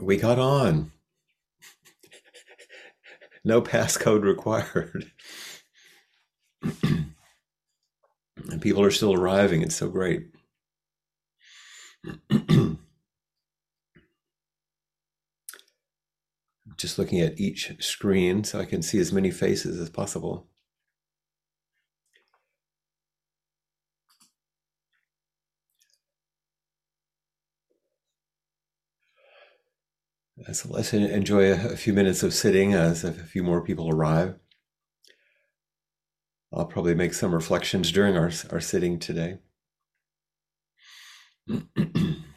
We got on. No passcode required. and people are still arriving. It's so great. Just looking at each screen so I can see as many faces as possible. So let's enjoy a, few minutes of sitting as a few more people arrive. I'll probably make some reflections during our, our sitting today.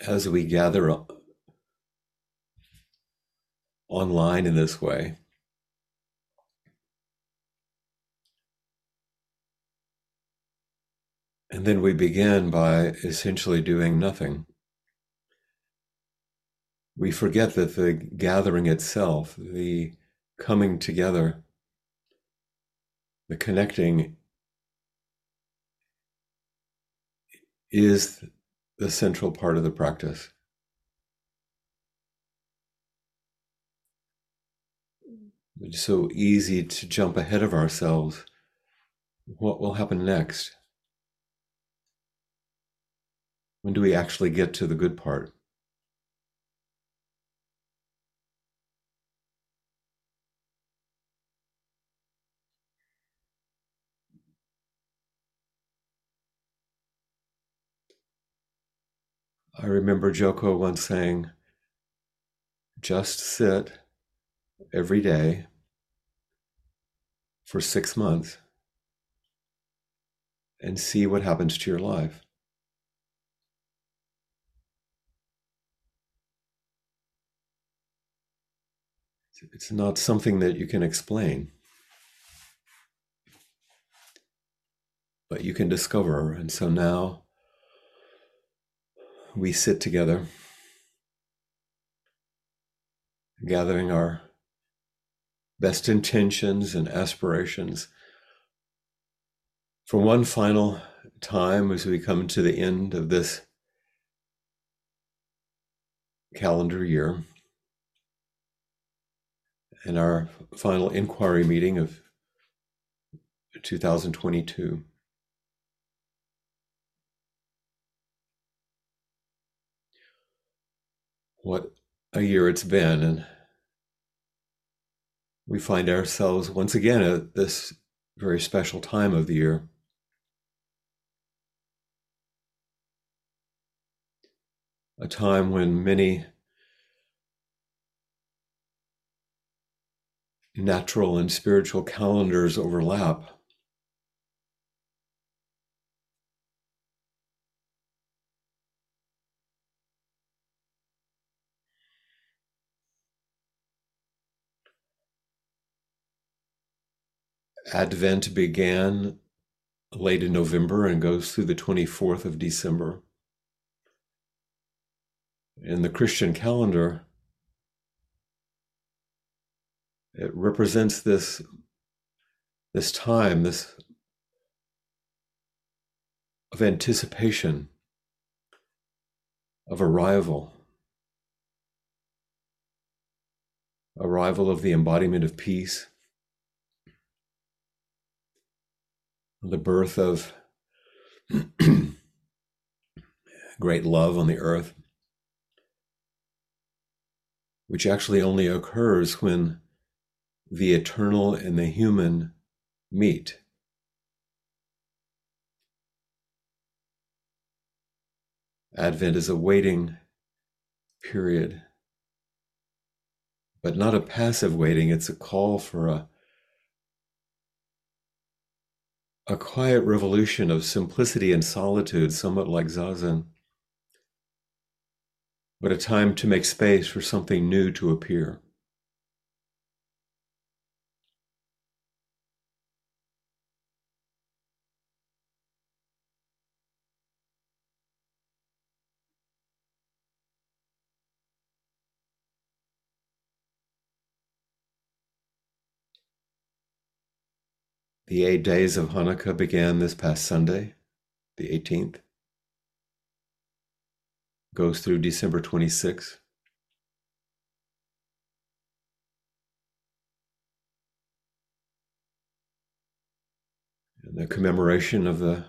as we gather online in this way. And then we begin by essentially doing nothing. We forget that the gathering itself, the coming together, the connecting is the central part of the practice. It's so easy to jump ahead of ourselves. What will happen next? When do we actually get to the good part? I remember Joko once saying, just sit every day for six months and see what happens to your life. It's not something that you can explain, but you can discover. And so now we sit together, gathering our best intentions and aspirations for one final time as we come to the end of this calendar year and our final inquiry meeting of 2022. What a year it's been. And we find ourselves once again at this very special time of the year. A time when many natural and spiritual calendars overlap. Advent began late in November and goes through the 24th of December. In the Christian calendar, it represents this, this time, this of anticipation, of arrival, arrival of the embodiment of peace the birth of great love on the earth, which actually only occurs when the eternal and the human meet. Advent is a waiting period, but not a passive waiting, it's a call for a a quiet revolution of simplicity and solitude, somewhat like Zazen, but a time to make space for something new to appear. The eight days of Hanukkah began this past Sunday, the 18th, goes through December 26th. And the commemoration of the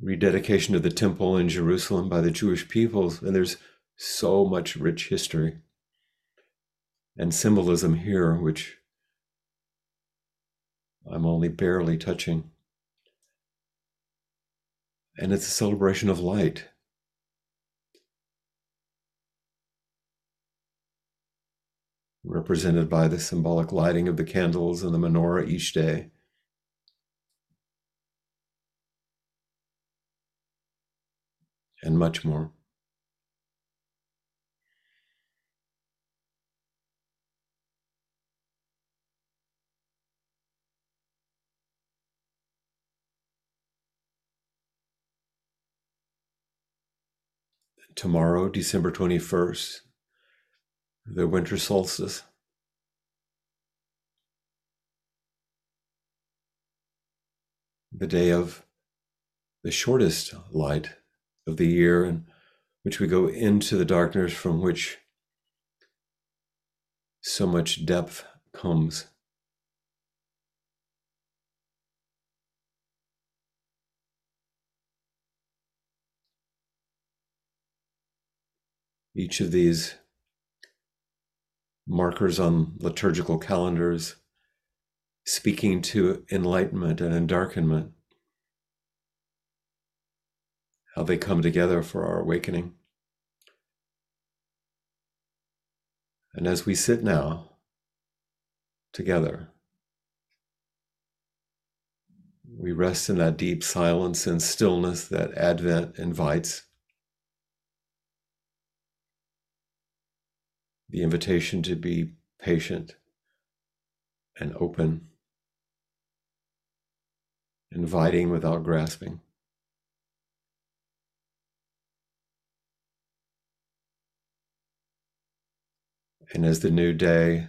rededication of the temple in Jerusalem by the Jewish peoples. And there's so much rich history and symbolism here, which I'm only barely touching. And it's a celebration of light. Represented by the symbolic lighting of the candles and the menorah each day. And much more. Tomorrow, December 21st, the winter solstice. The day of the shortest light of the year, in which we go into the darkness from which so much depth comes. Each of these markers on liturgical calendars speaking to enlightenment and endarkenment, how they come together for our awakening. And as we sit now together, we rest in that deep silence and stillness that Advent invites. The invitation to be patient and open, inviting without grasping. And as the new day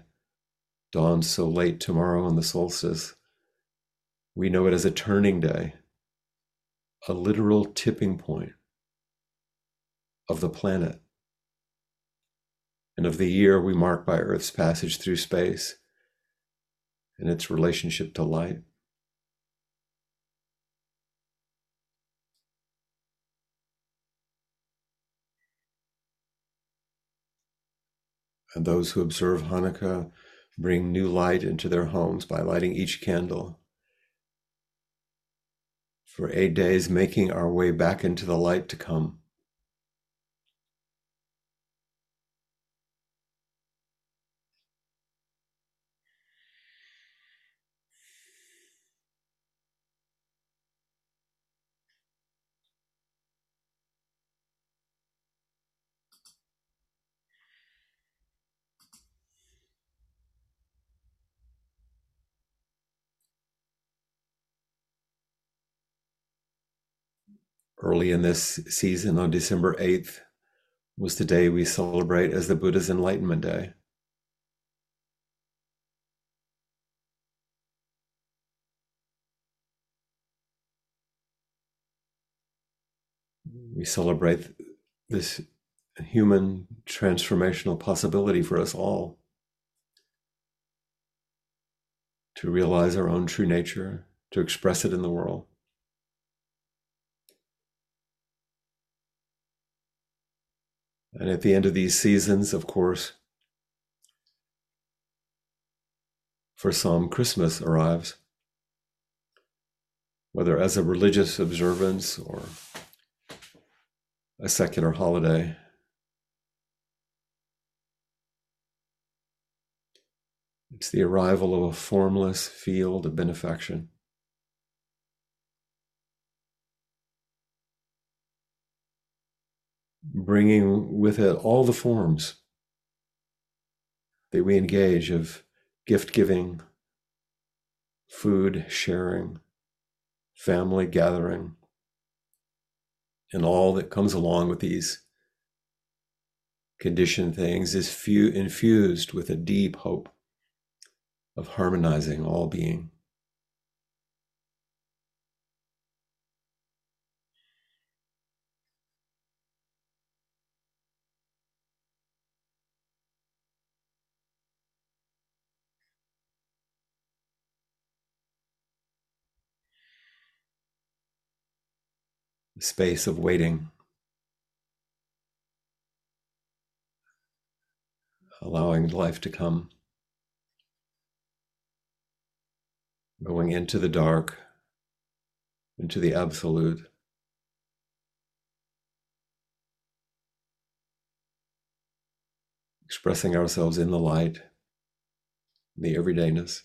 dawns so late tomorrow on the solstice, we know it as a turning day, a literal tipping point of the planet and of the year we mark by Earth's passage through space and its relationship to light. And those who observe Hanukkah bring new light into their homes by lighting each candle. For eight days, making our way back into the light to come. Early in this season, on December 8th, was the day we celebrate as the Buddha's Enlightenment Day. We celebrate this human transformational possibility for us all to realize our own true nature, to express it in the world. And at the end of these seasons, of course, for some, Christmas arrives, whether as a religious observance or a secular holiday. It's the arrival of a formless field of benefaction. Bringing with it all the forms that we engage of gift giving, food sharing, family gathering, and all that comes along with these conditioned things is fu- infused with a deep hope of harmonizing all being. Space of waiting, allowing life to come, going into the dark, into the absolute. Expressing ourselves in the light, the everydayness.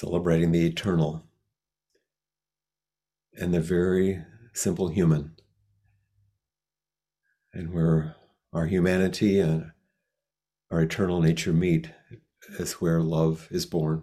Celebrating the eternal and the very simple human, and where our humanity and our eternal nature meet is where love is born.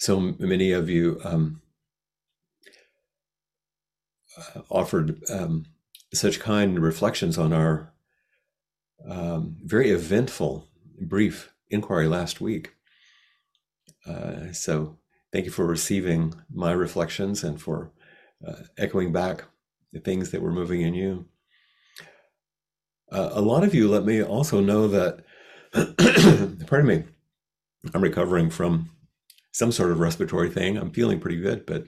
So many of you um, uh, offered um, such kind reflections on our um, very eventful brief inquiry last week. Uh, so thank you for receiving my reflections and for uh, echoing back the things that were moving in you. Uh, a lot of you let me also know that, pardon me, I'm recovering from some sort of respiratory thing. I'm feeling pretty good, but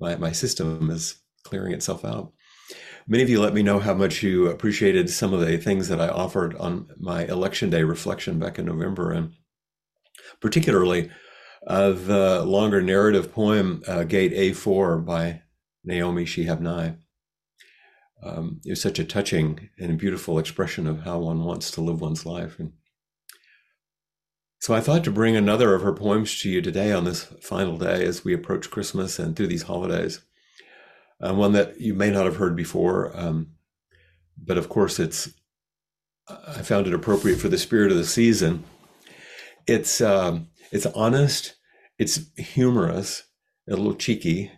my, my system is clearing itself out. Many of you let me know how much you appreciated some of the things that I offered on my election day reflection back in November, and particularly uh, the longer narrative poem uh, Gate A4 by Naomi Shihab Nye. Um, it was such a touching and beautiful expression of how one wants to live one's life. And so I thought to bring another of her poems to you today on this final day as we approach Christmas and through these holidays. Uh, one that you may not have heard before, um, but of course it's I found it appropriate for the spirit of the season. It's um, it's honest, it's humorous, a little cheeky.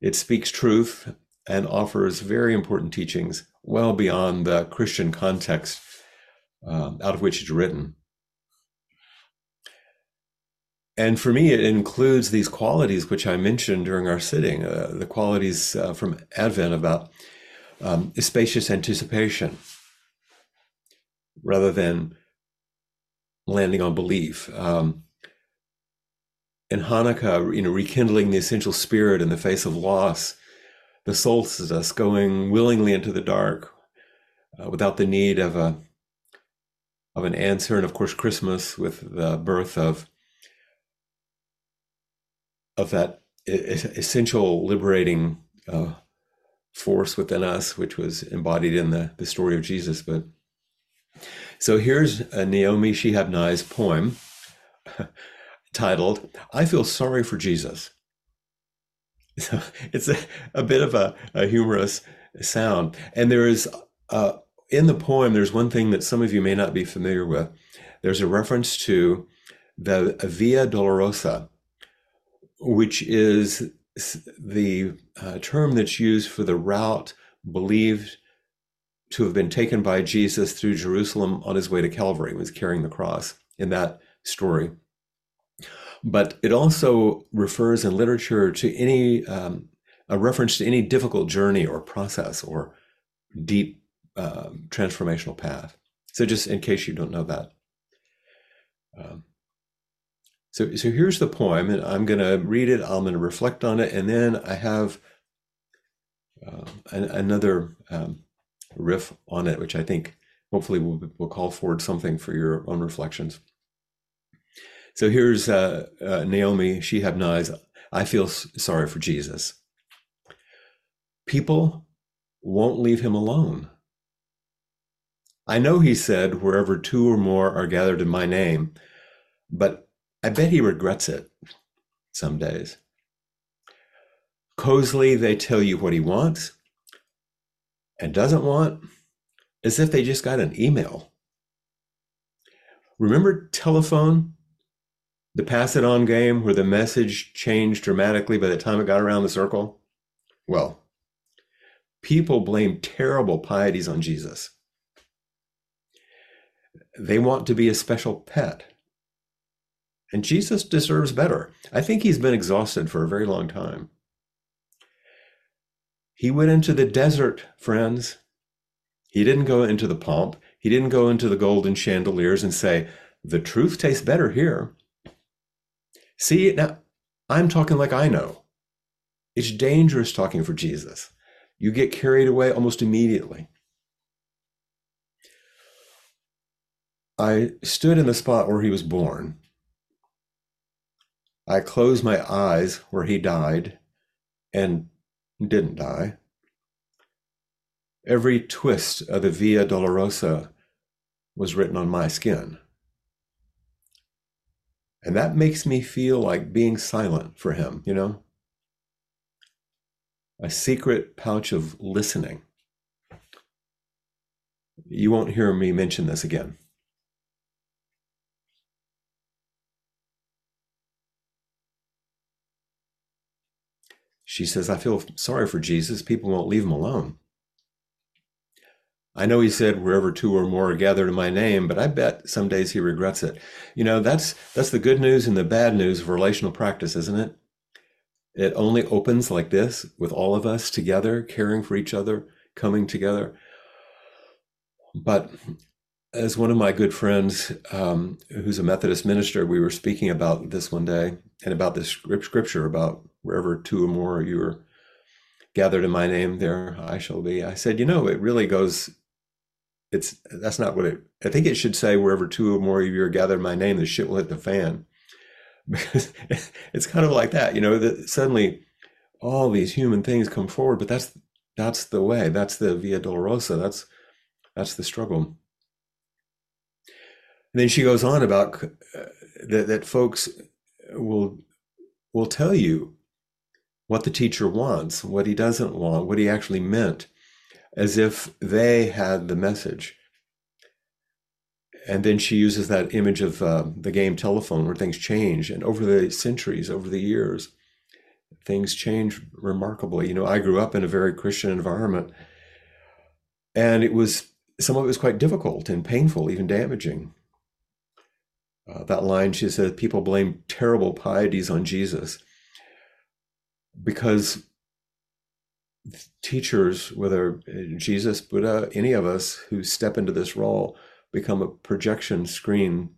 It speaks truth and offers very important teachings well beyond the Christian context um, out of which it's written. And for me, it includes these qualities which I mentioned during our sitting, uh, the qualities uh, from Advent about um, spacious anticipation rather than landing on belief. Um, in Hanukkah, you know, rekindling the essential spirit in the face of loss, the solstice, going willingly into the dark uh, without the need of a of an answer, and of course, Christmas with the birth of of that essential liberating uh, force within us, which was embodied in the, the story of Jesus. But so here's Naomi Shihab Nye's poem titled, I Feel Sorry for Jesus. So it's a, a bit of a, a humorous sound. And there is, uh, in the poem, there's one thing that some of you may not be familiar with. There's a reference to the Via Dolorosa, which is the uh, term that's used for the route believed to have been taken by Jesus through Jerusalem on his way to Calvary, he was carrying the cross in that story. But it also refers in literature to any um, a reference to any difficult journey or process or deep um, transformational path. So, just in case you don't know that. Um, so, so here's the poem, and I'm going to read it. I'm going to reflect on it, and then I have uh, an, another um, riff on it, which I think hopefully will, will call forward something for your own reflections. So here's uh, uh, Naomi Shihab Nye's I feel sorry for Jesus. People won't leave him alone. I know he said, wherever two or more are gathered in my name, but I bet he regrets it some days. Cozily, they tell you what he wants and doesn't want, as if they just got an email. Remember telephone? The pass it on game where the message changed dramatically by the time it got around the circle? Well, people blame terrible pieties on Jesus. They want to be a special pet. And Jesus deserves better. I think he's been exhausted for a very long time. He went into the desert, friends. He didn't go into the pomp. He didn't go into the golden chandeliers and say, the truth tastes better here. See, now I'm talking like I know. It's dangerous talking for Jesus. You get carried away almost immediately. I stood in the spot where he was born. I closed my eyes where he died and didn't die. Every twist of the Via Dolorosa was written on my skin. And that makes me feel like being silent for him, you know? A secret pouch of listening. You won't hear me mention this again. She says, I feel sorry for Jesus. People won't leave him alone. I know he said wherever two or more are gathered in my name, but I bet some days he regrets it. You know, that's that's the good news and the bad news of relational practice, isn't it? It only opens like this with all of us together, caring for each other, coming together. But as one of my good friends, um, who's a Methodist minister, we were speaking about this one day and about this scripture about wherever two or more of you are gathered in my name, there I shall be. I said, you know, it really goes. It's that's not what it. I think it should say wherever two or more of you are gathered in my name, the shit will hit the fan. Because it's kind of like that, you know. That suddenly all these human things come forward, but that's that's the way. That's the via dolorosa. That's that's the struggle. And then she goes on about uh, that that folks will will tell you what the teacher wants, what he doesn't want, what he actually meant, as if they had the message. And then she uses that image of uh, the game telephone where things change. And over the centuries, over the years, things change remarkably. You know, I grew up in a very Christian environment, and it was some of it was quite difficult and painful, even damaging. Uh, that line she said, people blame terrible pieties on Jesus because teachers, whether Jesus, Buddha, any of us who step into this role, become a projection screen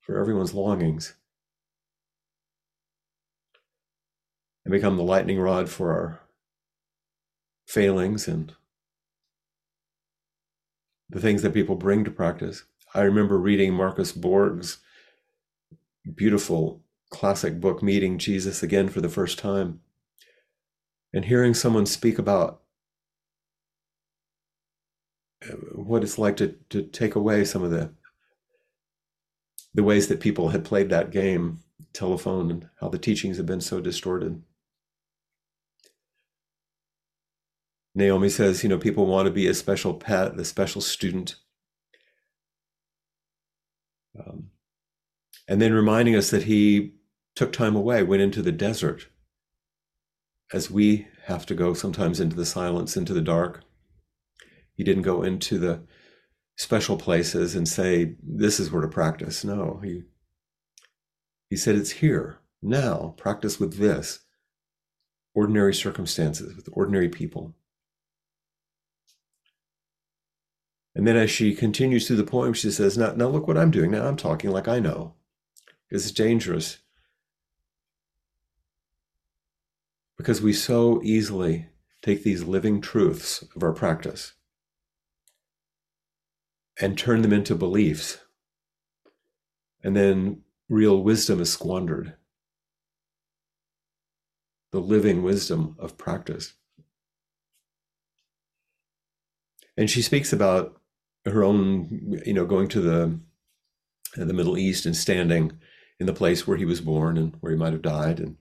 for everyone's longings and become the lightning rod for our failings and the things that people bring to practice. I remember reading Marcus Borg's beautiful classic book, Meeting Jesus Again for the First Time, and hearing someone speak about uh, what it's like to, to take away some of the the ways that people had played that game telephone and how the teachings have been so distorted. Naomi says you know people want to be a special pet a special student um, and then reminding us that he took time away, went into the desert, as we have to go sometimes into the silence, into the dark. He didn't go into the special places and say, This is where to practice. No, he, he said, It's here, now, practice with this. Ordinary circumstances, with ordinary people. And then as she continues through the poem, she says, Now, now look what I'm doing. Now I'm talking like I know. Because it's dangerous because we so easily take these living truths of our practice and turn them into beliefs. And then real wisdom is squandered. the living wisdom of practice. And she speaks about her own, you know, going to the the Middle East and standing in the place where he was born and where he might have died, and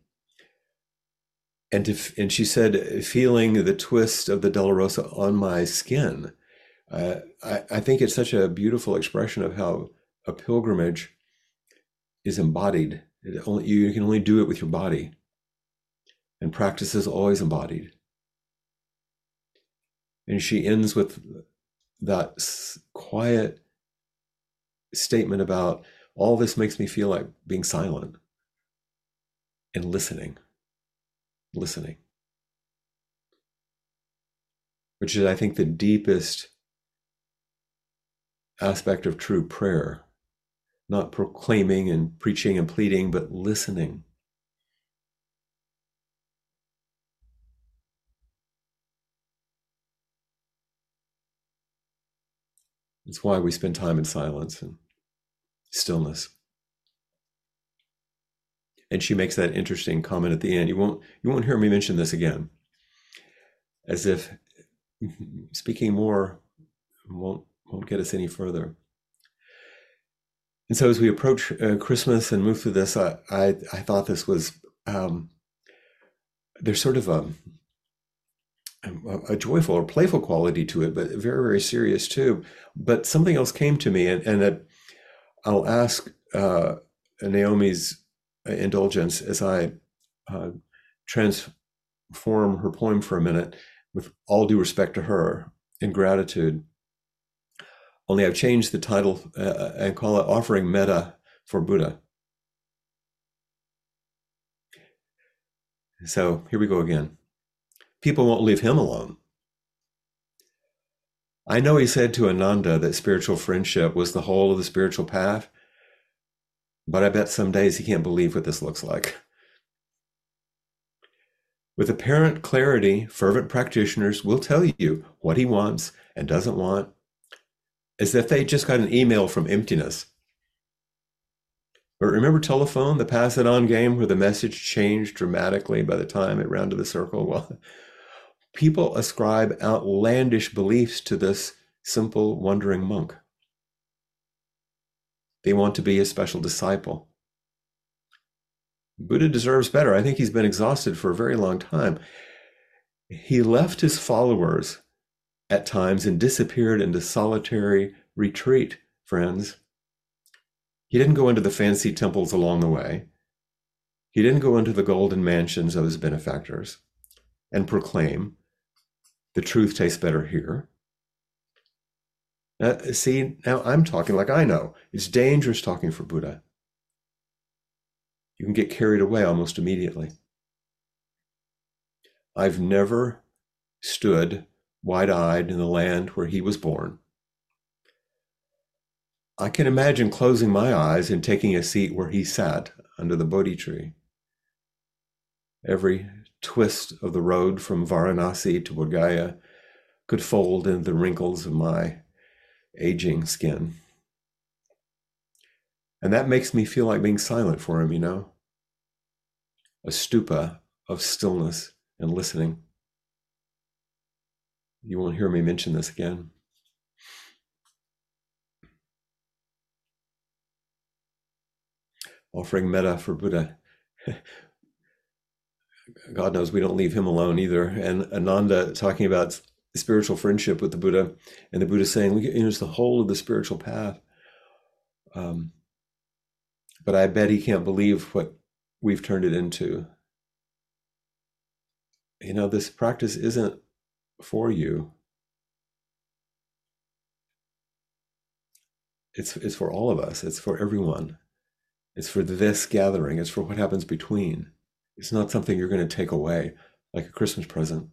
and to, and she said, feeling the twist of the Dolorosa on my skin. Uh, I, I think it's such a beautiful expression of how a pilgrimage is embodied. Only, you can only do it with your body, and practice is always embodied. And she ends with that quiet statement about all this makes me feel like being silent and listening listening, which is, I think, the deepest aspect of true prayer. Not proclaiming and preaching and pleading, but listening. It's why we spend time in silence and stillness and she makes that interesting comment at the end. You won't you won't hear me mention this again, as if speaking more won't won't get us any further. And so, as we approach uh, Christmas and move through this, I I, I thought this was um, there's sort of a, a joyful or playful quality to it, but very very serious too. But something else came to me, and, and I'll ask uh, Naomi's indulgence as I uh, transform her poem for a minute with all due respect to her in gratitude. Only I've changed the title uh, uh, and call it Offering Metta for Buddha. So here we go again. People won't leave him alone. I know he said to Ananda that spiritual friendship was the whole of the spiritual path, but I bet some days he can't believe what this looks like. With apparent clarity, fervent practitioners will tell you what he wants and doesn't want, as if they just got an email from emptiness. But remember telephone, the pass it on game where the message changed dramatically by the time it rounded the circle? Well, people ascribe outlandish beliefs to this simple, wandering monk. They want to be a special disciple. Buddha deserves better. I think he's been exhausted for a very long time. He left his followers at times and disappeared into solitary retreat, friends. He didn't go into the fancy temples along the way. He didn't go into the golden mansions of his benefactors and proclaim, the truth tastes better here. Uh, see, now I'm talking like I know. It's dangerous talking for Buddha. You can get carried away almost immediately. I've never stood wide eyed in the land where he was born. I can imagine closing my eyes and taking a seat where he sat under the Bodhi tree. Every twist of the road from Varanasi to Bodh Gaya could fold in the wrinkles of my aging skin. And that makes me feel like being silent for him, you know? A stupa of stillness and listening. You won't hear me mention this again. Offering metta for Buddha. God knows we don't leave him alone either. And Ananda talking about spiritual friendship with the Buddha, and the Buddha saying, "Look, you know, it's the whole of the spiritual path." Um, but I bet he can't believe what we've turned it into. You know, this practice isn't for you. It's it's for all of us. It's for everyone. It's for this gathering. It's for what happens between. It's not something you're going to take away like a Christmas present.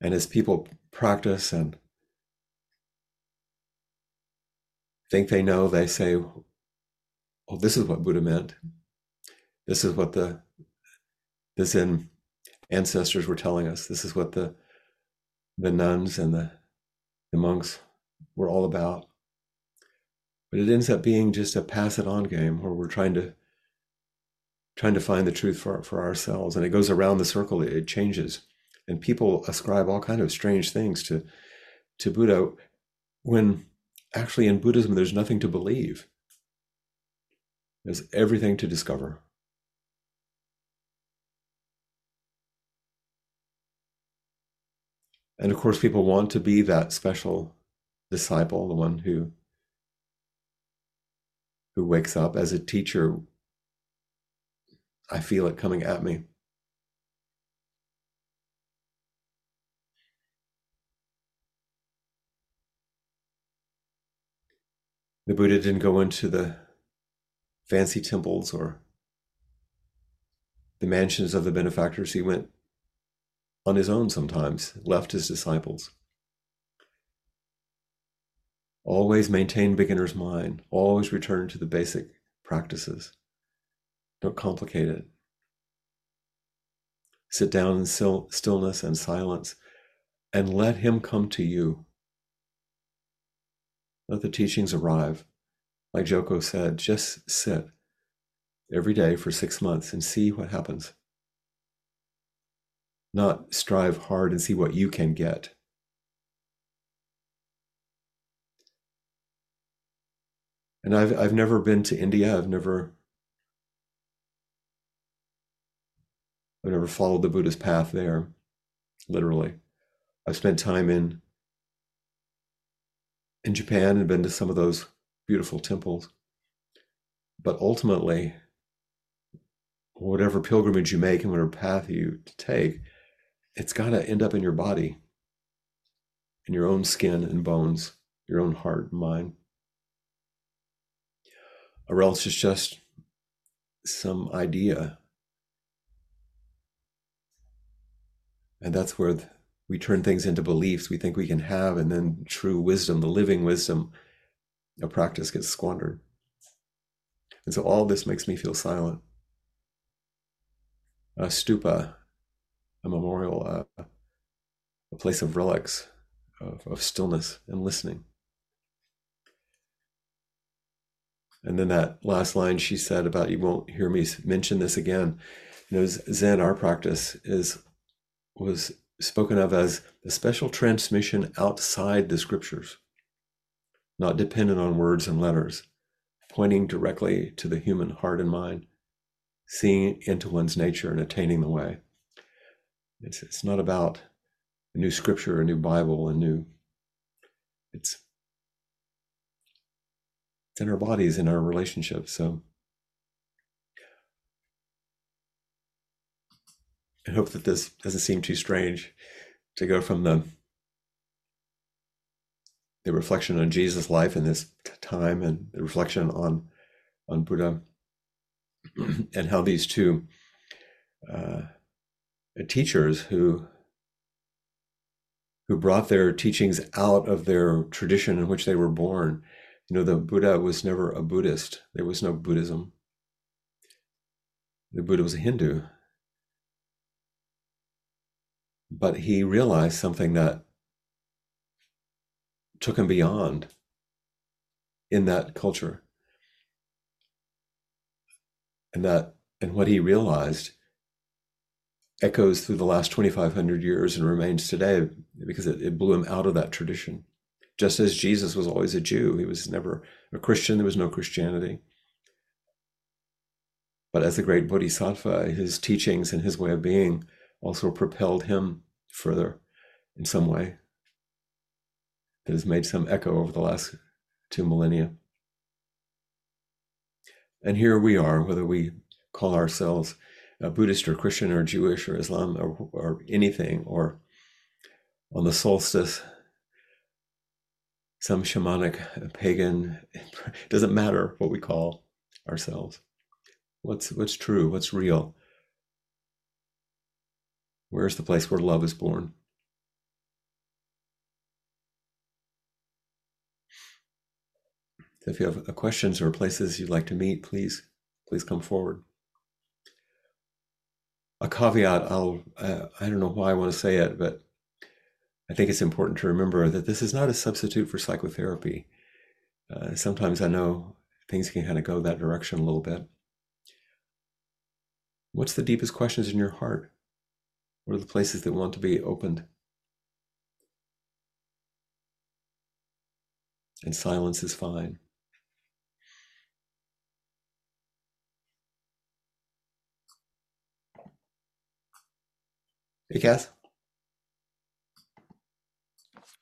And as people practice and think they know, they say, Oh, this is what Buddha meant. This is what the the Zen ancestors were telling us. This is what the the nuns and the, the monks were all about. But it ends up being just a pass it on game where we're trying to trying to find the truth for, for ourselves. And it goes around the circle, it, it changes. And people ascribe all kind of strange things to, to Buddha when actually in Buddhism there's nothing to believe. There's everything to discover. And of course, people want to be that special disciple, the one who who wakes up as a teacher. I feel it coming at me. The Buddha didn't go into the fancy temples or the mansions of the benefactors. He went on his own sometimes, left his disciples. Always maintain beginner's mind. Always return to the basic practices. Don't complicate it. Sit down in stillness and silence and let him come to you. Let the teachings arrive. Like Joko said, just sit every day for six months and see what happens not strive hard and see what you can get. And I've I've never been to India. I've never I've never followed the Buddhist path there, literally. I've spent time in in Japan and been to some of those beautiful temples. But ultimately, whatever pilgrimage you make and whatever path you take, it's got to end up in your body, in your own skin and bones, your own heart and mind. Or else it's just some idea. And that's where we turn things into beliefs we think we can have, and then true wisdom, the living wisdom of practice gets squandered. And so all this makes me feel silent. A stupa a memorial, a place of relics, of, of stillness and listening. And then that last line she said about you won't hear me mention this again. You know, Zen, our practice is was spoken of as a special transmission outside the scriptures, not dependent on words and letters, pointing directly to the human heart and mind, seeing into one's nature and attaining the way. It's it's not about a new scripture, a new Bible, a new. It's it's in our bodies, in our relationships. So I hope that this doesn't seem too strange to go from the the reflection on Jesus' life in this time and the reflection on on Buddha and how these two uh, teachers who who brought their teachings out of their tradition in which they were born. You know, the Buddha was never a Buddhist. There was no Buddhism. The Buddha was a Hindu. But he realized something that took him beyond in that culture. And that and what he realized echoes through the last 2,500 years and remains today because it, it, blew him out of that tradition. Just as Jesus was always a Jew, he was never a Christian, there was no Christianity. But as a great bodhisattva, his teachings and his way of being also propelled him further in some way that has made some echo over the last two millennia. And here we are, whether we call ourselves Buddhist or Christian or Jewish or Islam or, or anything, or on the solstice, some shamanic pagan, it doesn't matter what we call ourselves. What's, what's true? What's real? Where's the place where love is born? so if you have questions or places you'd like to meet, please, please come forward a caveat I'll uh, I don't know why I want to say it, but I think it's important to remember that this is not a substitute for psychotherapy. Uh, sometimes I know things can kind of go that direction a little bit. What's the deepest questions in your heart? What are the places that want to be opened? And silence is fine. Hey, Kath.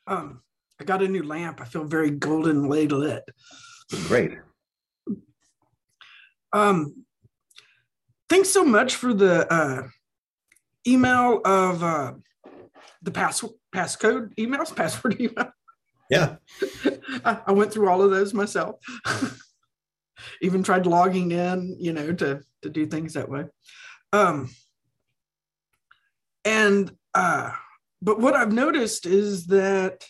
Um, I got a new lamp. I feel very golden lay lit. Great. Um, thanks so much for the uh, email of uh, the pass passcode emails, password email. Yeah. I, I went through all of those myself. Even tried logging in, you know, to to do things that way. Um, and uh, but what I've noticed is that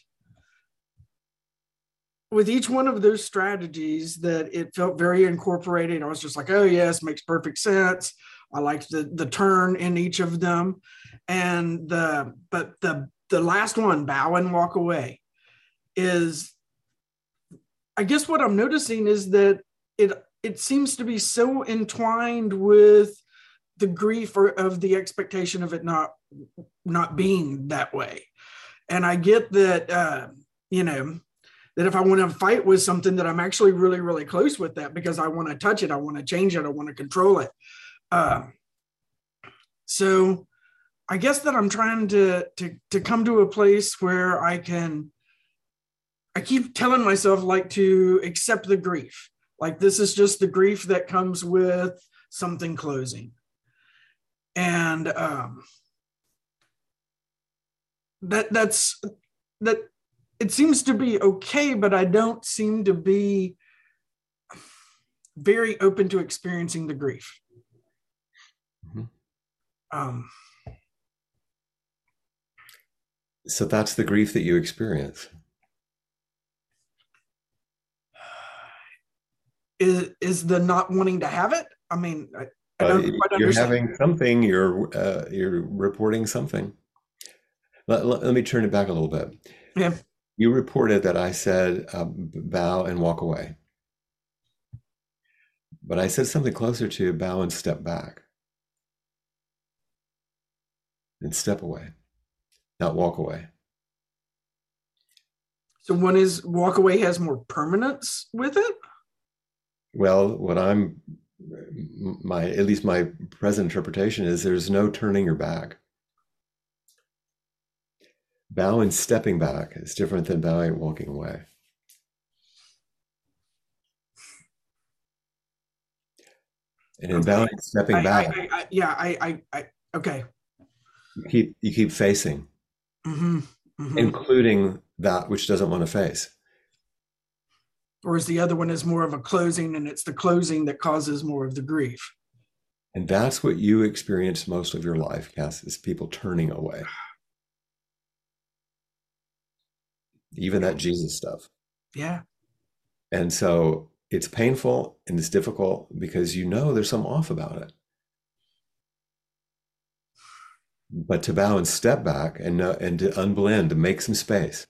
with each one of those strategies that it felt very incorporated. I was just like, oh yes, makes perfect sense. I liked the the turn in each of them. And the but the the last one, bow and walk away, is I guess what I'm noticing is that it it seems to be so entwined with the grief or of the expectation of it not not being that way. And I get that uh, you know that if I want to fight with something that I'm actually really, really close with that because I want to touch it, I want to change it, I want to control it. Uh, so I guess that I'm trying to, to to come to a place where I can I keep telling myself like to accept the grief. Like this is just the grief that comes with something closing. And um that that's that it seems to be okay, but I don't seem to be very open to experiencing the grief. Mm-hmm. Um, so that's the grief that you experience. Is is the not wanting to have it? I mean, I, I don't uh, You're having something. You're uh, you're reporting something. Let, let, let me turn it back a little bit. Yeah. You reported that I said um, bow and walk away. But I said something closer to bow and step back. And step away, not walk away. So one is walk away has more permanence with it? Well, what I'm my at least my present interpretation is there's no turning your back. Bowing, stepping back is different than bowing, walking away. And in okay. bowing, stepping I, back, I, I, yeah, I, I, okay. You keep you keep facing, mm-hmm. Mm-hmm. including that which doesn't want to face. Whereas the other one is more of a closing, and it's the closing that causes more of the grief. And that's what you experience most of your life, Cass, is people turning away. even that Jesus stuff. Yeah. And so it's painful and it's difficult because you know there's some off about it. But to bow and step back and uh, and to unblend, to make some space,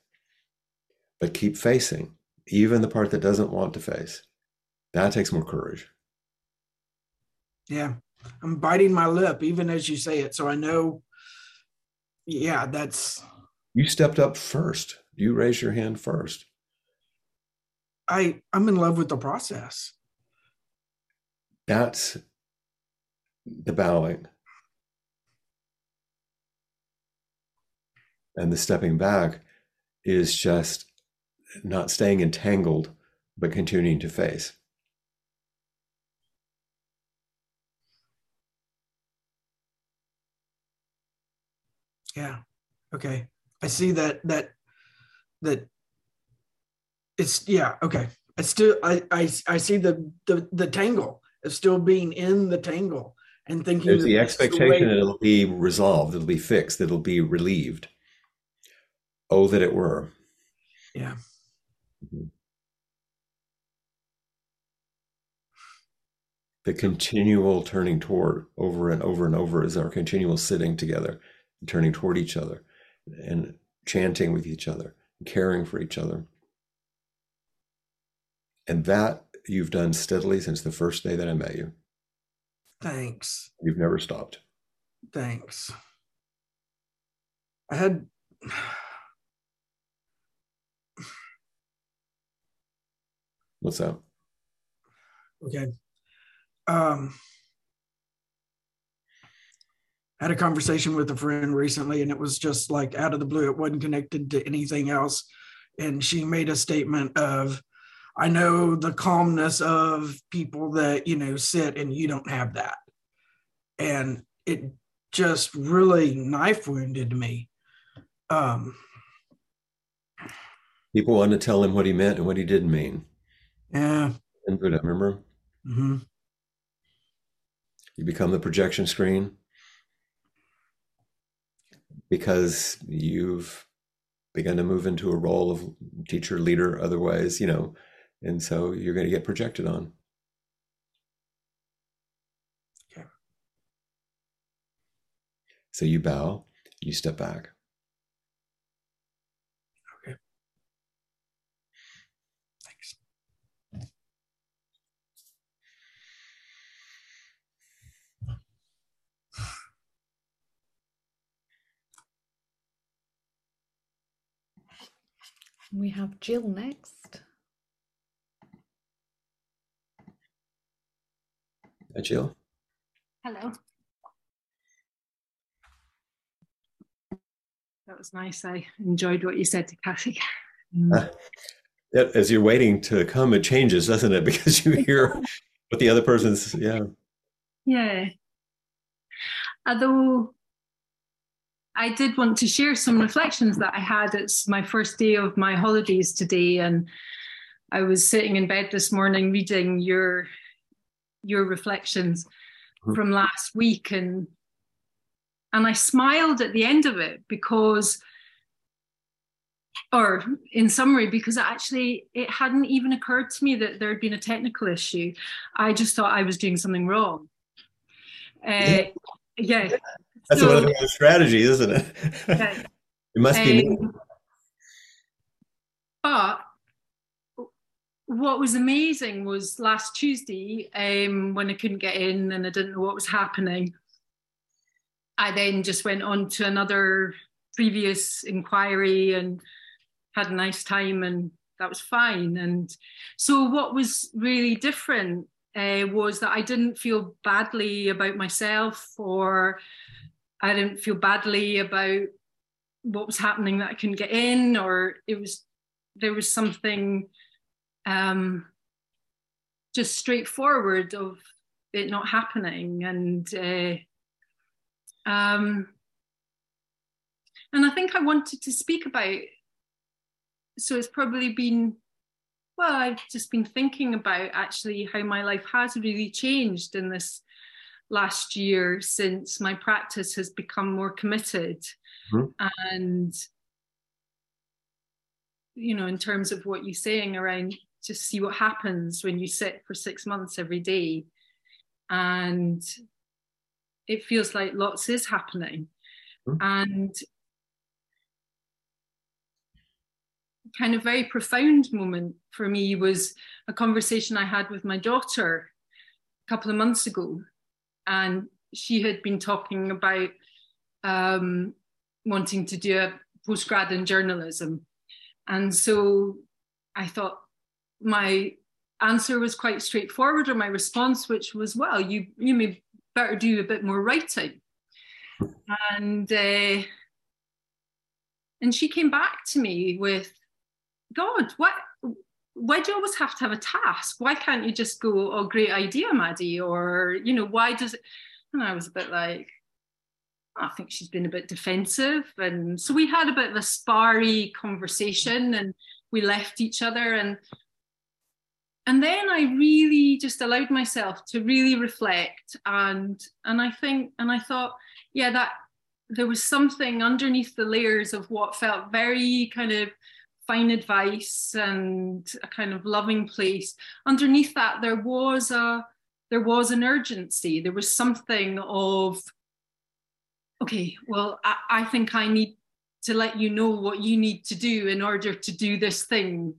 but keep facing, even the part that doesn't want to face. That takes more courage. Yeah, I'm biting my lip even as you say it, so I know. Yeah, that's. You stepped up first. You raise your hand first. I I'm in love with the process. That's the bowing. And the stepping back is just not staying entangled, but continuing to face. Yeah. Okay. I see that that that it's yeah okay. I still i i, I see the, the the tangle of still being in the tangle and thinking there's the expectation the that it'll be resolved it'll be fixed it'll be relieved. Oh that it were. Yeah. Mm-hmm. the continual turning toward over and over and over is our continual sitting together turning toward each other and chanting with each other caring for each other. And that you've done steadily since the first day that I met you. Thanks. You've never stopped. Thanks. I had What's that? Okay. Um, had a conversation with a friend recently, and it was just like out of the blue. It wasn't connected to anything else. And she made a statement of, I know the calmness of people that, you know, sit and you don't have that. And it just really knife wounded me. Um, People wanted to tell him what he meant and what he didn't mean. yeah. And Buddha, remember? hmm You become the projection screen because you've begun to move into a role of teacher, leader, otherwise, you know, and so you're going to get projected on. Okay. So you bow, you step back. Thanks. We have Jill next. Uh, Jill? Hello. That was nice. I enjoyed what you said to Cassie. Uh, yeah, as you're waiting to come, it changes, doesn't it? Because you hear what the other person's, yeah. yeah. Although I did want to share some reflections that I had. It's my first day of my holidays today, and I was sitting in bed this morning reading your your reflections Mhm. from last week, and and I smiled at the end of it because or in summary, because actually it hadn't even occurred to me that there had been a technical issue. I just thought I was doing something wrong. Uh, yeah. That's So- one of the strategies, isn't it? Yeah. it must be me. Um, but what was amazing was last Tuesday, um, when I couldn't get in and I didn't know what was happening, I then just went on to another previous inquiry and had a nice time, and that was fine. And so, what was really different uh, was that I didn't feel badly about myself, or I didn't feel badly about what was happening that I couldn't get in, or it was there was something um, just straightforward of it not happening, and uh, um, and I think I wanted to speak about. So it's probably been well, I've just been thinking about actually how my life has really changed in this last year since my practice has become more committed Mhm. and you know in terms of what you're saying around just see what happens when you sit for six months every day and it feels like lots is happening Mhm. and kind of very profound moment for me was a conversation I had with my daughter a couple of months ago. And she had been talking about um, wanting to do a postgrad in journalism. And so I thought my answer was quite straightforward, or my response, which was, well, you, you may better do a bit more writing. And uh, and she came back to me with, God, what? Why do you always have to have a task? Why can't you just go, oh, great idea, Maddie? Or, you know, why does it? And I was a bit like, I think she's been a bit defensive. And so we had a bit of a sparry conversation and we left each other. And and then I really just allowed myself to really reflect. And and I think, and I thought, yeah, that there was something underneath the layers of what felt very kind of fine advice and a kind of loving place. Underneath that there was a there was an urgency. There was something of okay well I, I think i need to let you know what you need to do in order to do this thing.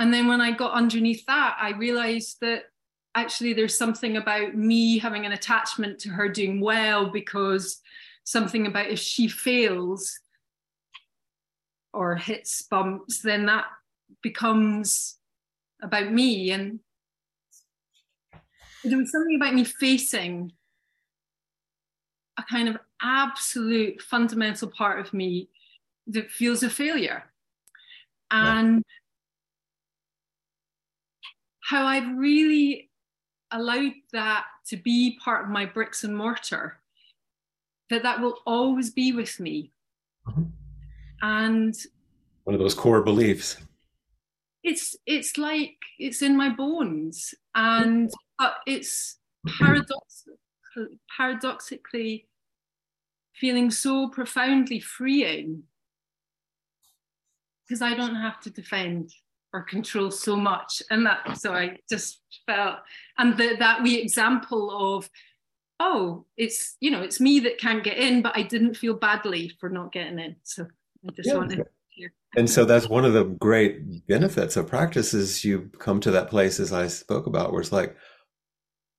And then when i got underneath that i realized that actually there's something about me having an attachment to her doing well because something about if she fails or hits bumps, then that becomes about me. And there was something about me facing a kind of absolute fundamental part of me that feels a failure. And yeah. how I've really allowed that to be part of my bricks and mortar, that that will always be with me. Mm-hmm. And one of those core beliefs. It's it's like it's in my bones, and but it's paradox paradoxically feeling so profoundly freeing because I don't have to defend or control so much. And that, so I just felt, and the, that wee example of, oh, it's, you know, it's me that can't get in, but I didn't feel badly for not getting in. So I just yeah. wanted and so that's one of the great benefits of practice is you come to that place as I spoke about where it's like,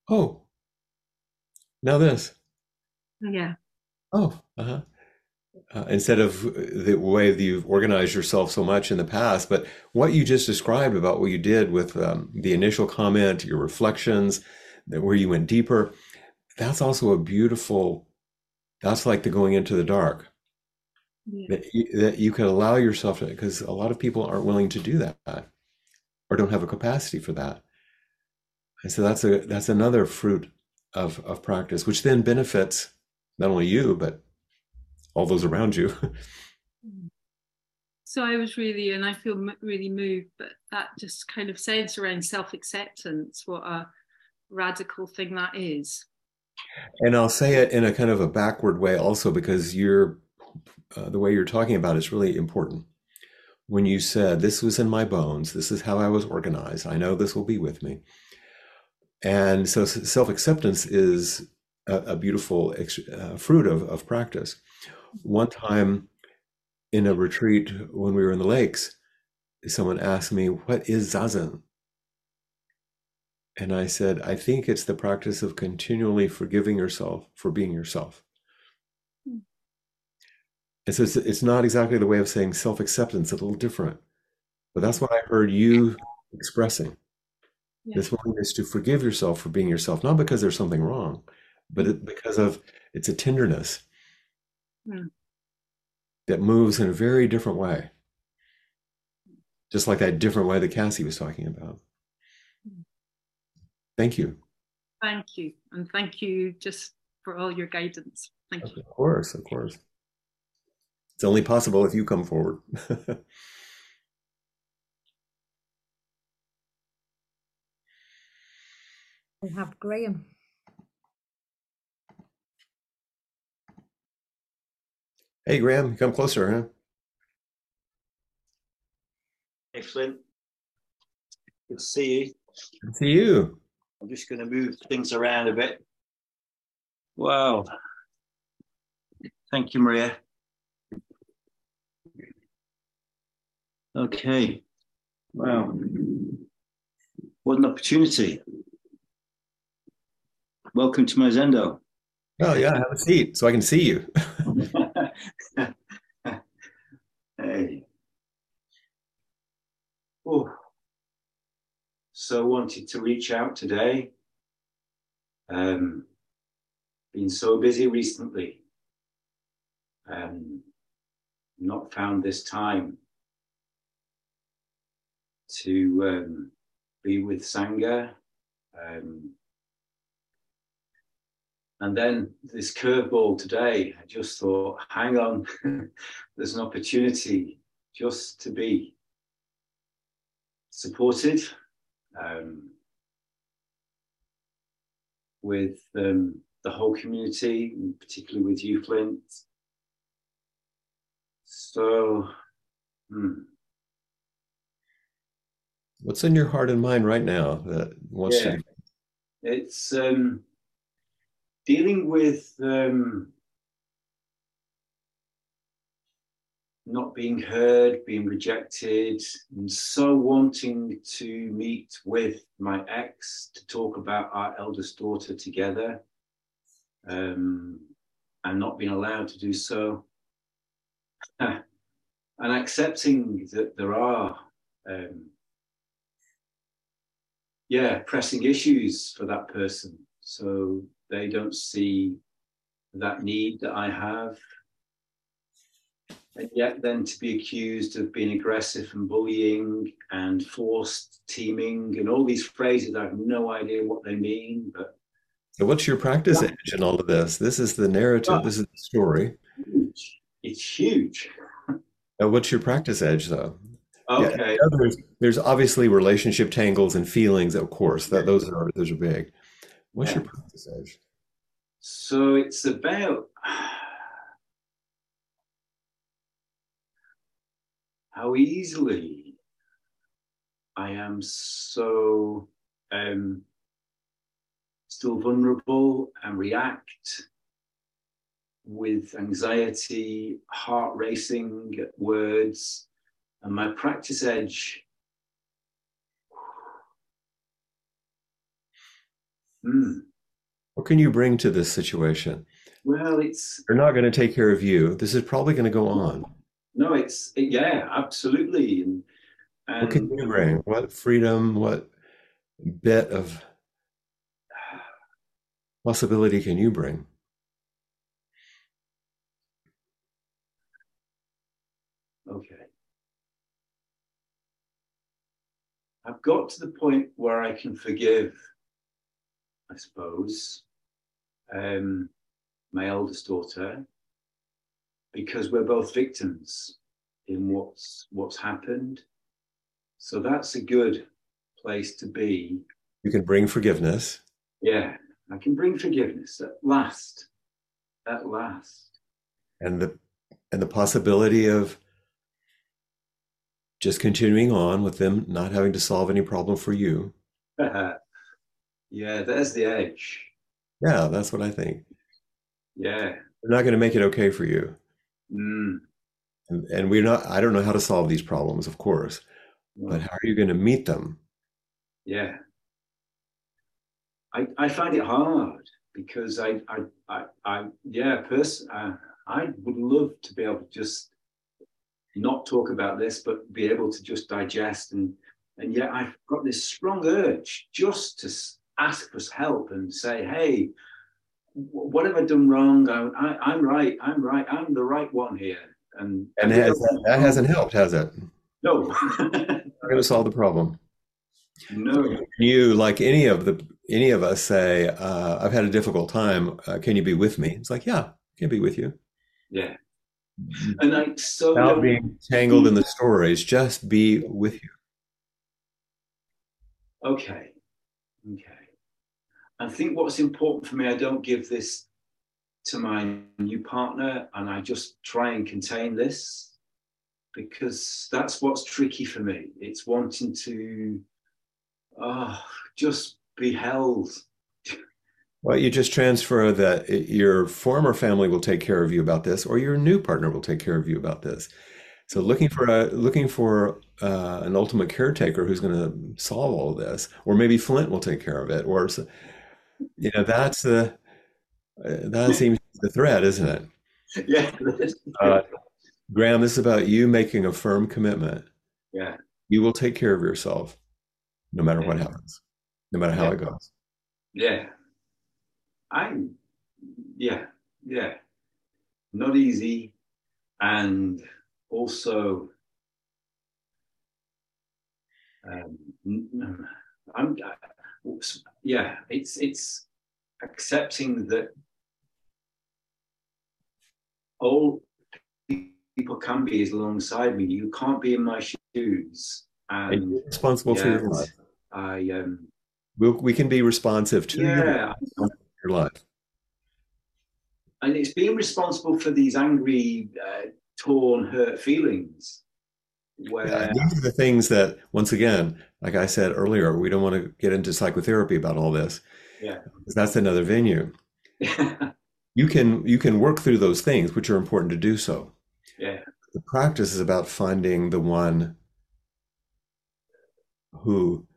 oh, now this. Yeah. Oh, uh-huh uh, instead of the way that you've organized yourself so much in the past. But what you just described about what you did with um, the initial comment, your reflections, that where you went deeper, that's also a beautiful. That's like the going into the dark. Yeah. That, you, that you can allow yourself to, because a lot of people aren't willing to do that, or don't have a capacity for that. And so that's a that's another fruit of of practice, which then benefits not only you but all those around you. Mm. so I was really, and I feel really moved, but that just kind of sense around self acceptance, what a radical thing that is. And I'll say it in a kind of a backward way also, because you're uh, the way you're talking about is really important. When you said, This was in my bones, this is how I was organized, I know this will be with me. And so self acceptance is a, a beautiful uh, fruit of, of practice one time in a retreat when we were in the lakes, someone asked me, What is Zazen? And I said, I think it's the practice of continually forgiving yourself for being yourself. Hmm. And so it's, it's not exactly the way of saying self acceptance, a little different. But that's what I heard you expressing yeah. this willingness to forgive yourself for being yourself, not because there's something wrong, but it, because of it's a tenderness Hmm. that moves in a very different way. Just like that different way that Cassie was talking about. Thank you. Thank you. And thank you just for all your guidance. Thank of you. Of course, of course. It's only possible if you come forward. we have Graham. Hey, Graham, come closer, huh? Hey, Flint. Good to see you. Good to see you. I'm just going to move things around a bit. Wow. Thank you, Maria. Okay. Wow. What an opportunity. Welcome to my Zendo. Oh, yeah, have a seat so I can see you. hey. Oh. So wanted to reach out today. Um, been so busy recently. Um, not found this time to um, be with Sangha. Um, and then this curveball today, I just thought, hang on, there's an opportunity just to be supported um, with um, the whole community, particularly with you, Flint. So, hmm. What's in your heart and mind right now that wants yeah. to? It's um, dealing with um, not being heard, being rejected, and so wanting to meet with my ex to talk about our eldest daughter together, um, and not being allowed to do so. and accepting that there are, um, yeah, pressing issues for that person. So they don't see that need that I have. And yet then to be accused of being aggressive and bullying and forced teaming and all these phrases i have no idea what they mean but so what's your practice edge in all of this? This is the narrative this is the story. huge. it's huge. Uh, what's your practice edge though okay. yeah, there's, there's obviously relationship tangles and feelings of course that those are those are big. What's yeah. your practice edge? So it's about how easily I am so um, still vulnerable and react with anxiety, heart racing words, and my practice edge. Mm. What can you bring to this situation? Well, it's. They're not going to take care of you. This is probably going to go on no, it's it, yeah, absolutely. And, and what can you bring? What freedom? What bit of possibility can you bring? Okay. I've got to the point where I can forgive, I suppose, um, my eldest daughter because we're both victims in what's what's happened. So that's a good place to be. You can bring forgiveness. Yeah, I can bring forgiveness at last. At last. And the and the possibility of just continuing on with them not having to solve any problem for you. yeah, there's the edge. Yeah, that's what I think. Yeah. They're not going to make it okay for you. Mm. And, and we're not, I don't know how to solve these problems, of course, but how are you going to meet them? Yeah. I, I find it hard because I, I, I, I yeah, person, I, I would love to be able to just not talk about this, but be able to just digest. And, and yet I've got this strong urge just to ask for help and say, hey, what have I done wrong? I, am right. I'm right. I'm the right one here. And and has, that, that, hasn't helped, has it? No. Not going to solve the problem. No. You, like any of the any of us, say, uh, "I've had a difficult time. Uh, can you be with me?" It's like, yeah, I can be with you. Yeah. Mm-hmm. And I so without being tangled in the stories, just be with you. Okay. Okay. I think what's important for me, I don't give this to my new partner and I just try and contain this because that's what's tricky for me. It's wanting to oh, just be held. Well, you just transfer that your former family will take care of you about this, or your new partner will take care of you about this. So, looking for a looking for uh, an ultimate caretaker who's going to solve all of this, or maybe Flint will take care of it, or you know that's the uh, that seems the threat, isn't it? Yeah. uh, Graham, this is about you making a firm commitment. Yeah. You will take care of yourself, no matter yeah. what happens, no matter how yeah. it goes. Yeah. I'm. Yeah. Yeah. Not easy, and also. Um, I'm yeah, it's it's accepting that all people can be is alongside me. You can't be in my shoes. And you're responsible for your life. I um we we can be responsive to yeah, your, your life. And it's being responsible for these angry, uh, torn, hurt feelings. Where yeah, these are the things that, once again, like I said earlier, we don't want to get into psychotherapy about all this. Yeah, because that's another venue. you can you can work through those things, which are important to do so. Yeah. the practice is about finding the one who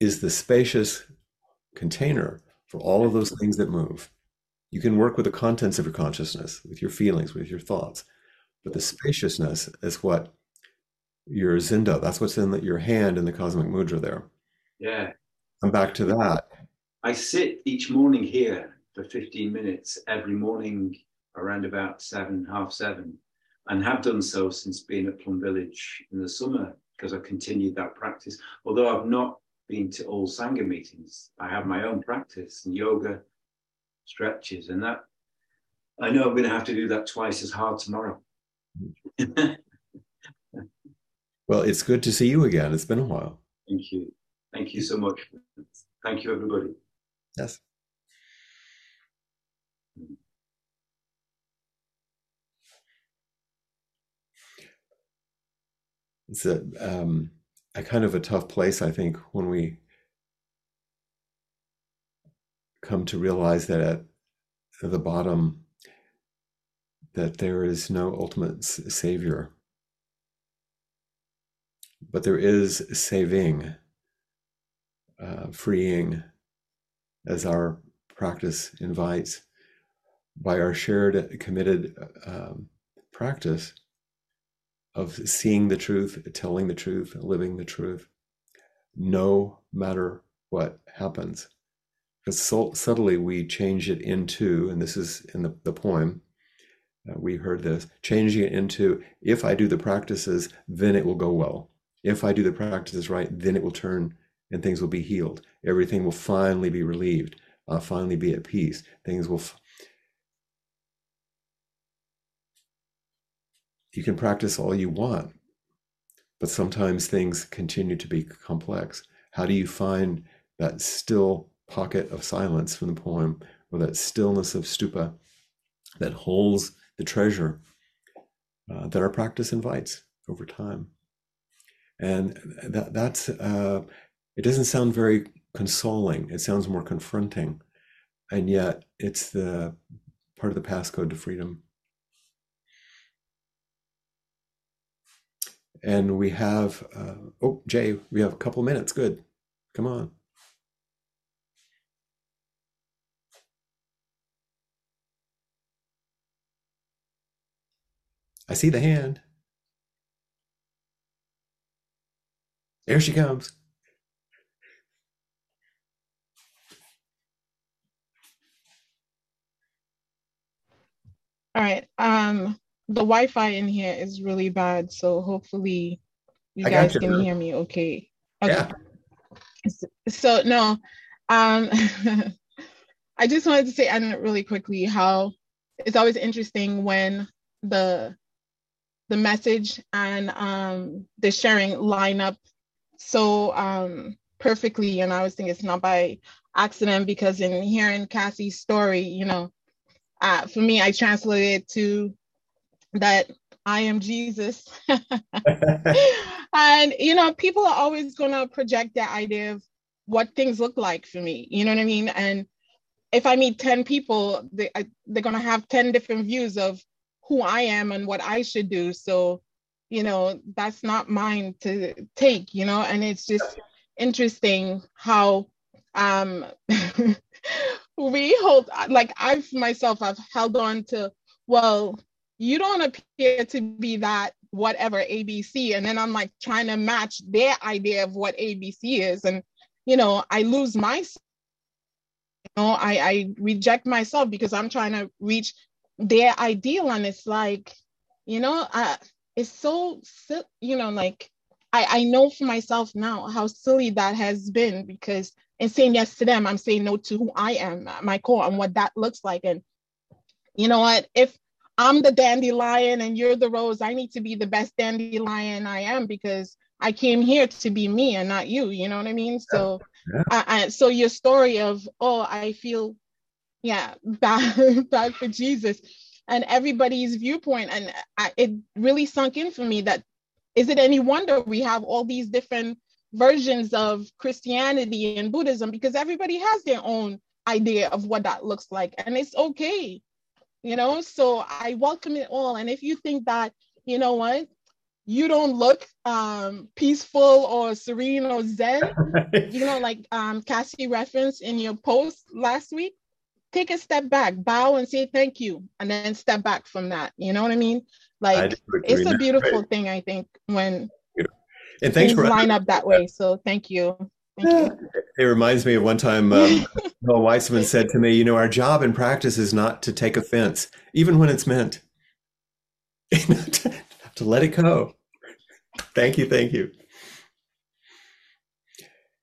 is the spacious container for all of those things that move. You can work with the contents of your consciousness, with your feelings, with your thoughts, but the spaciousness is what your zendo, that's what's in the, your hand in the cosmic mudra there. Yeah. I'm back to that. I sit each morning here for 15 minutes every morning around about seven, half seven, and have done so since being at Plum Village in the summer because I've continued that practice. Although I've not been to all Sangha meetings, I have my own practice and yoga stretches, and that I know I'm going to have to do that twice as hard tomorrow. well, it's good to see you again. It's been a while. Thank you. Thank you so much. Thank you, everybody. Yes. It's a, um, a kind of a tough place, I think, when we come to realize that at the bottom that there is no ultimate savior. But there is saving uh, freeing as our practice invites by our shared committed um, practice of seeing the truth telling the truth living the truth no matter what happens because so subtly we change it into, and this is in the, the poem, uh, we heard this, changing it into, if I do the practices, then it will go well. If I do the practices right, then it will turn and things will be healed. Everything will finally be relieved. I'll finally be at peace. Things will. F- you can practice all you want, but sometimes things continue to be complex. How do you find that still pocket of silence from the poem, or that stillness of stupa that holds the treasure uh, that our practice invites over time. And that, that's, uh, it doesn't sound very consoling. It sounds more confronting. And yet it's the part of the passcode to freedom. And we have, uh, oh, Jay, we have a couple minutes. Good. Come on. I see the hand. There she comes. All right. Um, the Wi-Fi in here is really bad, so hopefully you guys can hear me okay. Okay. Yeah. So, no, um, I just wanted to say, and really quickly, how it's always interesting when the the message and um, the sharing line up so um, perfectly. And I was thinking it's not by accident because in hearing Cassie's story, you know, uh, for me, I translated it to that I am Jesus. and, you know, people are always going to project that idea of what things look like for me. You know what I mean? And if I meet 10 people, they, I, they're going to have 10 different views of who I am and what I should do. So, you know, that's not mine to take, you know, and it's just interesting how um we hold like I've myself I've held on to, well, you don't appear to be that whatever ABC. And then I'm like trying to match their idea of what ABC is. And, you know, I lose myself. You know, I, I reject myself because I'm trying to reach their ideal and it's like you know I, it's so you know like I, I know for myself now how silly that has been because in saying yes to them i'm saying no to who i am my core and what that looks like and you know what if i'm the dandelion and you're the rose. I need to be the best dandelion i am because i came here to be me and not you. You know what i mean? So yeah. I, I, so your story of oh i feel yeah bad bad for jesus and everybody's viewpoint. And I, it really sunk in for me that is it any wonder we have all these different versions of christianity and buddhism? Because everybody has their own idea of what that looks like. And it's okay you know so i welcome it all and if you think that you know what? You don't look um, peaceful or serene or zen. you know, like um, Cassie referenced in your post last week. Take a step back, bow and say thank you, and then step back from that. You know what I mean? Like it's a beautiful right. thing, I think, when and thanks for line up that way. So thank you. It reminds me of one time um, Bill Weissman said to me, "You know, our job in practice is not to take offense, even when it's meant, to, to let it go." Thank you, thank you,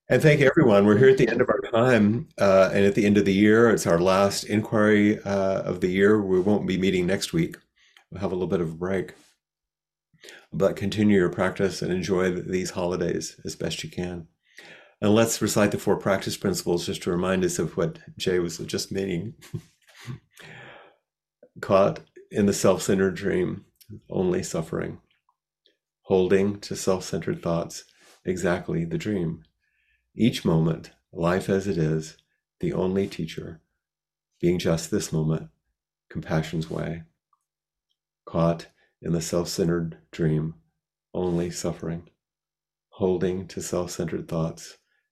and thank you, everyone. We're here at the end of our time, uh, and at the end of the year, it's our last inquiry uh, of the year. We won't be meeting next week. We'll have a little bit of a break but continue your practice and enjoy these holidays as best you can. And let's recite the four practice principles just to remind us of what Jay was just meaning. Caught in the self centered dream, only suffering. Holding to self centered thoughts, exactly the dream. Each moment, life as it is, the only teacher, being just this moment, compassion's way. Caught in the self centered dream, only suffering, holding to self centered thoughts,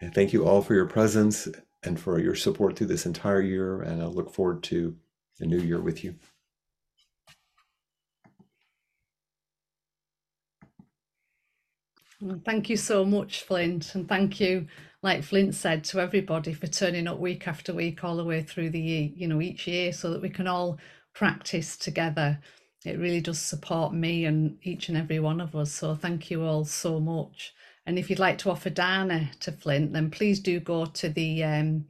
And thank you all for your presence and for your support through this entire year. And I look forward to the new year with you. Mm, thank you so much, Flint. And thank you, like Flint said, to everybody for turning up week after week all the way through the year, you know, each year so that we can all practice together. It really does support me and each and every one of us. So thank you all so much. And if you'd like to offer dana to Flint, then please do go to the um,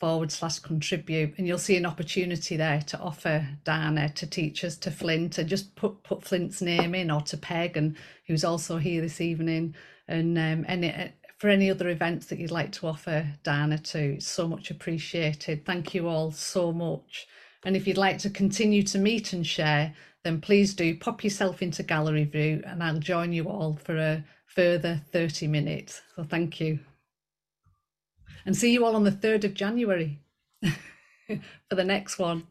forward slash contribute and you'll see an opportunity there to offer dana to teachers to flint and just put put flint's name in or to peg and who's also here this evening. And um, any uh, for any other events that you'd like to offer dana to so much appreciated. Thank you all so much. And if you'd like to continue to meet and share then please do pop yourself into gallery view and i'll join you all for a further 30 minutes so thank you and see you all on the 3rd of January for the next one.